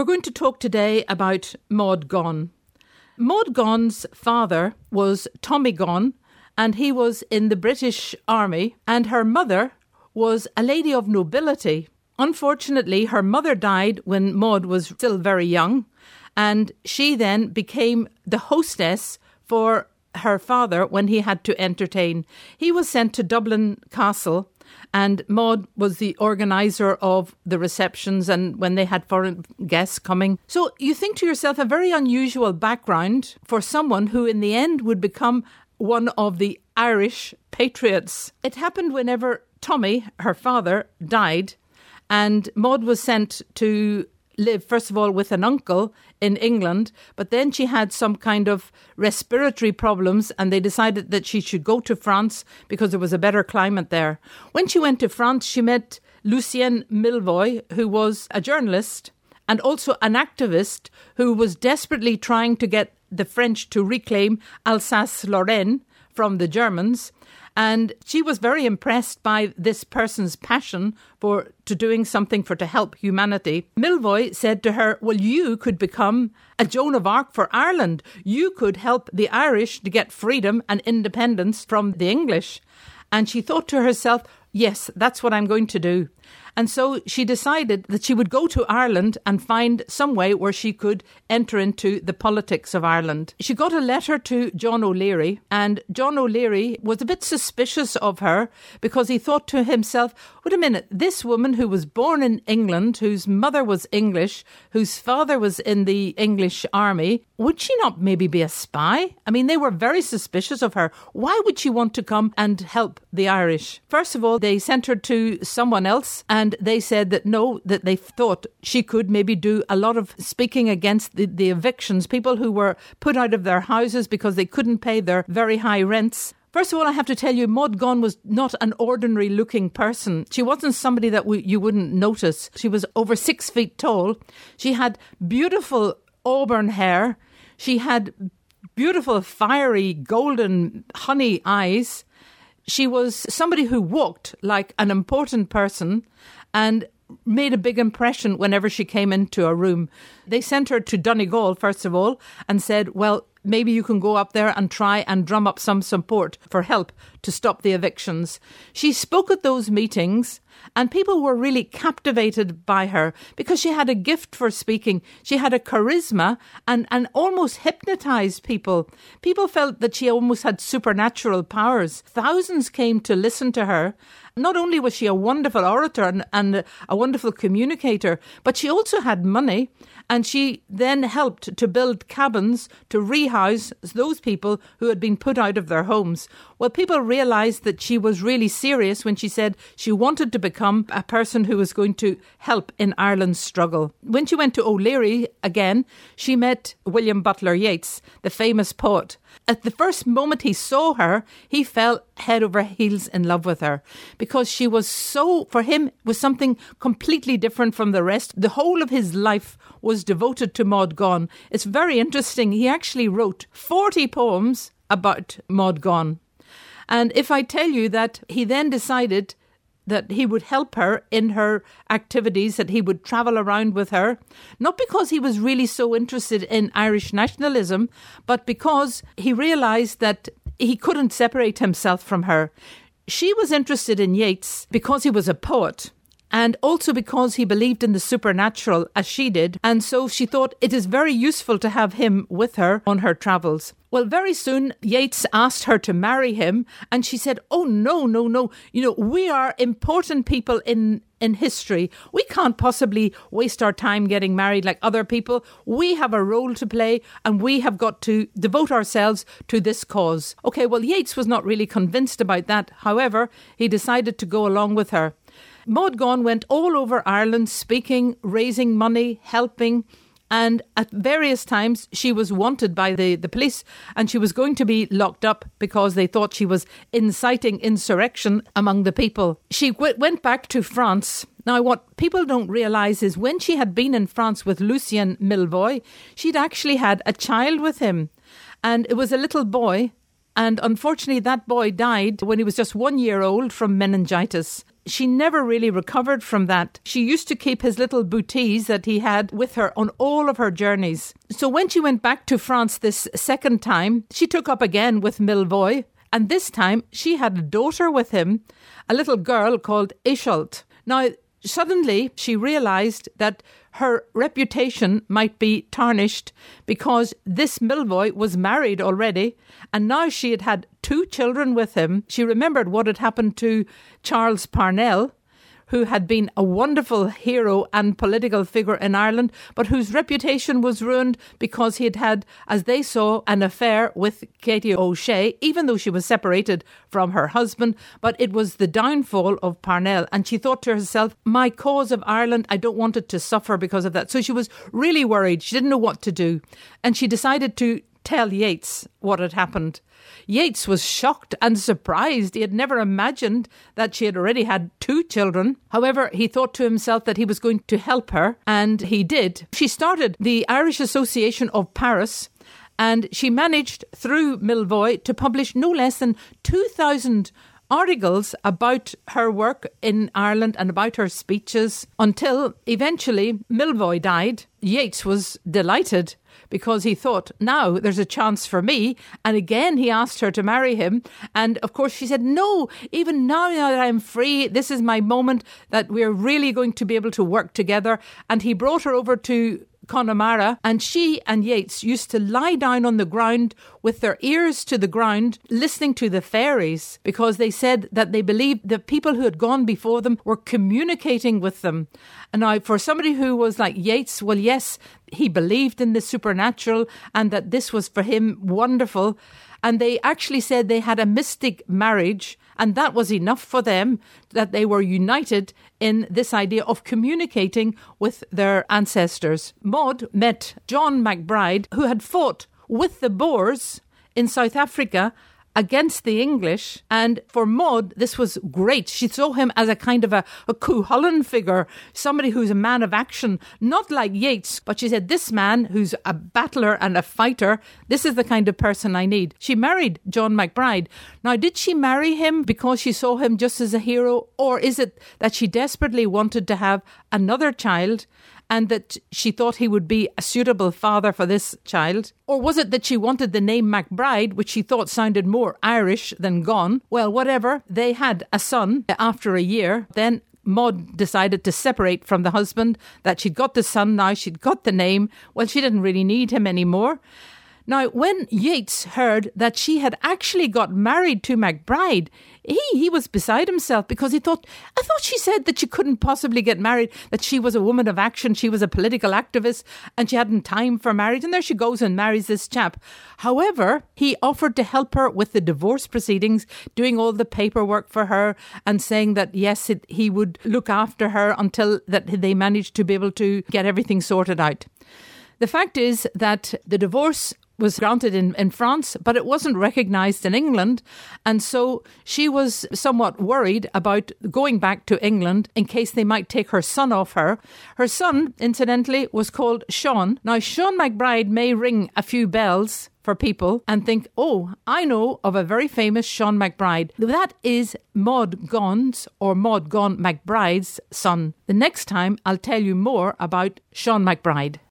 We're going to talk today about Maud Gonne. Maud Gonne's father was Tommy Gonne, and he was in the British Army, and her mother was a lady of nobility. Unfortunately, her mother died when Maud was still very young, and she then became the hostess for her father when he had to entertain. He was sent to Dublin Castle and Maud was the organizer of the receptions and when they had foreign guests coming. So you think to yourself, a very unusual background for someone who in the end would become one of the Irish patriots. It happened whenever Tommy, her father, died, and Maud was sent to live, first of all, with an uncle in England, but then she had some kind of respiratory problems, and they decided that she should go to France because there was a better climate there. When she went to France, she met Lucien Millevoye, who was a journalist and also an activist who was desperately trying to get the French to reclaim Alsace Lorraine from the Germans. And she was very impressed by this person's passion for to doing something for to help humanity. Millevoye said to her, Well, you could become a Joan of Arc for Ireland. You could help the Irish to get freedom and independence from the English. And she thought to herself, Yes, that's what I'm going to do. And so she decided that she would go to Ireland and find some way where she could enter into the politics of Ireland. She got a letter to John O'Leary, and John O'Leary was a bit suspicious of her because he thought to himself, wait a minute, this woman who was born in England, whose mother was English, whose father was in the English army, would she not maybe be a spy? I mean, they were very suspicious of her. Why would she want to come and help the Irish? First of all, they sent her to someone else and and they said that no, that they thought she could maybe do a lot of speaking against the, the evictions, people who were put out of their houses because they couldn't pay their very high rents. First of all, I have to tell you, Maud Gonne was not an ordinary looking person. She wasn't somebody that you wouldn't notice. She was over six feet tall. She had beautiful auburn hair. She had beautiful, fiery, golden, honey eyes. She was somebody who walked like an important person and made a big impression whenever she came into a room. They sent her to Donegal, first of all, and said, Well, maybe you can go up there and try and drum up some support for help to stop the evictions. She spoke at those meetings and people were really captivated by her because she had a gift for speaking. She had a charisma and, and almost hypnotized people. People felt that she almost had supernatural powers. Thousands came to listen to her. Not only was she a wonderful orator and, and a wonderful communicator, but she also had money and she then helped to build cabins to rehouse those people who had been put out of their homes. Well, people realized that she was really serious when she said she wanted to become a person who was going to help in Ireland's struggle. When she went to O'Leary again, she met William Butler Yeats, the famous poet. At the first moment he saw her, he fell head over heels in love with her because she was so, for him, was something completely different from the rest. The whole of his life was devoted to Maud Gonne. It's very interesting. He actually wrote 40 poems about Maud Gonne. And if I tell you that he then decided that he would help her in her activities, that he would travel around with her, not because he was really so interested in Irish nationalism, but because he realized that he couldn't separate himself from her. She was interested in Yeats because he was a poet and also because he believed in the supernatural as she did. And so she thought it is very useful to have him with her on her travels. Well, very soon Yeats asked her to marry him, and she said, Oh, no, no, no. You know, we are important people in, in history. We can't possibly waste our time getting married like other people. We have a role to play, and we have got to devote ourselves to this cause. Okay, well, Yeats was not really convinced about that. However, he decided to go along with her. Maud Gonne went all over Ireland speaking, raising money, helping. And at various times, she was wanted by the, the police and she was going to be locked up because they thought she was inciting insurrection among the people. She w- went back to France. Now, what people don't realize is when she had been in France with Lucien Millevoye, she'd actually had a child with him. And it was a little boy and unfortunately, that boy died when he was just one year old from meningitis. She never really recovered from that. She used to keep his little booties that he had with her on all of her journeys. So when she went back to France this second time, she took up again with Millevoye, and this time she had a daughter with him, a little girl called Iseult. Now, suddenly she realized that her reputation might be tarnished because this Millevoye was married already and now she had had two children with him. She remembered what had happened to Charles Parnell who had been a wonderful hero and political figure in Ireland, but whose reputation was ruined because he had had, as they saw, an affair with Katie O'Shea, even though she was separated from her husband. But it was the downfall of Parnell. And she thought to herself, my cause of Ireland, I don't want it to suffer because of that. So she was really worried. She didn't know what to do. And she decided to tell Yeats what had happened. Yeats was shocked and surprised. He had never imagined that she had already had two children. However, he thought to himself that he was going to help her, and he did. She started the Irish Association of Paris, and she managed, through Millevoye, to publish no less than 2,000 articles about her work in Ireland and about her speeches until eventually Millevoye died. Yeats was delighted because he thought, now there's a chance for me. And again, he asked her to marry him. And of course, she said, no, even now, now that I'm free, this is my moment that we're really going to be able to work together. And he brought her over to Connemara, and she and Yeats used to lie down on the ground with their ears to the ground, listening to the fairies, because they said that they believed the people who had gone before them were communicating with them. And now, for somebody who was like Yeats, well, yes, he believed in the supernatural and that this was for him wonderful. And they actually said they had a mystic marriage, and that was enough for them that they were united in this idea of communicating with their ancestors. Maud met John MacBride, who had fought with the Boers in South Africa against the English. And for Maud, this was great. She saw him as a kind of a, a Cuchulainn figure, somebody who's a man of action, not like Yeats, but she said, This man who's a battler and a fighter, this is the kind of person I need. She married John MacBride. Now, did she marry him because she saw him just as a hero, or is it that she desperately wanted to have another child? And that she thought he would be a suitable father for this child? Or was it that she wanted the name MacBride, which she thought sounded more Irish than Gonne? Well, whatever. They had a son after a year. Then Maud decided to separate from the husband, that she'd got the son now, she'd got the name. Well, she didn't really need him anymore. Now, when Yeats heard that she had actually got married to MacBride, he, he was beside himself because he thought, I thought she said that she couldn't possibly get married, that she was a woman of action, she was a political activist, and she hadn't time for marriage. And there she goes and marries this chap. However, he offered to help her with the divorce proceedings, doing all the paperwork for her and saying that, yes, it, he would look after her until that they managed to be able to get everything sorted out. The fact is that the divorce was granted in, in France, but it wasn't recognised in England. And so she was somewhat worried about going back to England in case they might take her son off her. Her son, incidentally, was called Sean. Now, Sean MacBride may ring a few bells for people and think, oh, I know of a very famous Sean MacBride. That is Maud Gonne's or Maud Gonne MacBride's son. The next time I'll tell you more about Sean MacBride.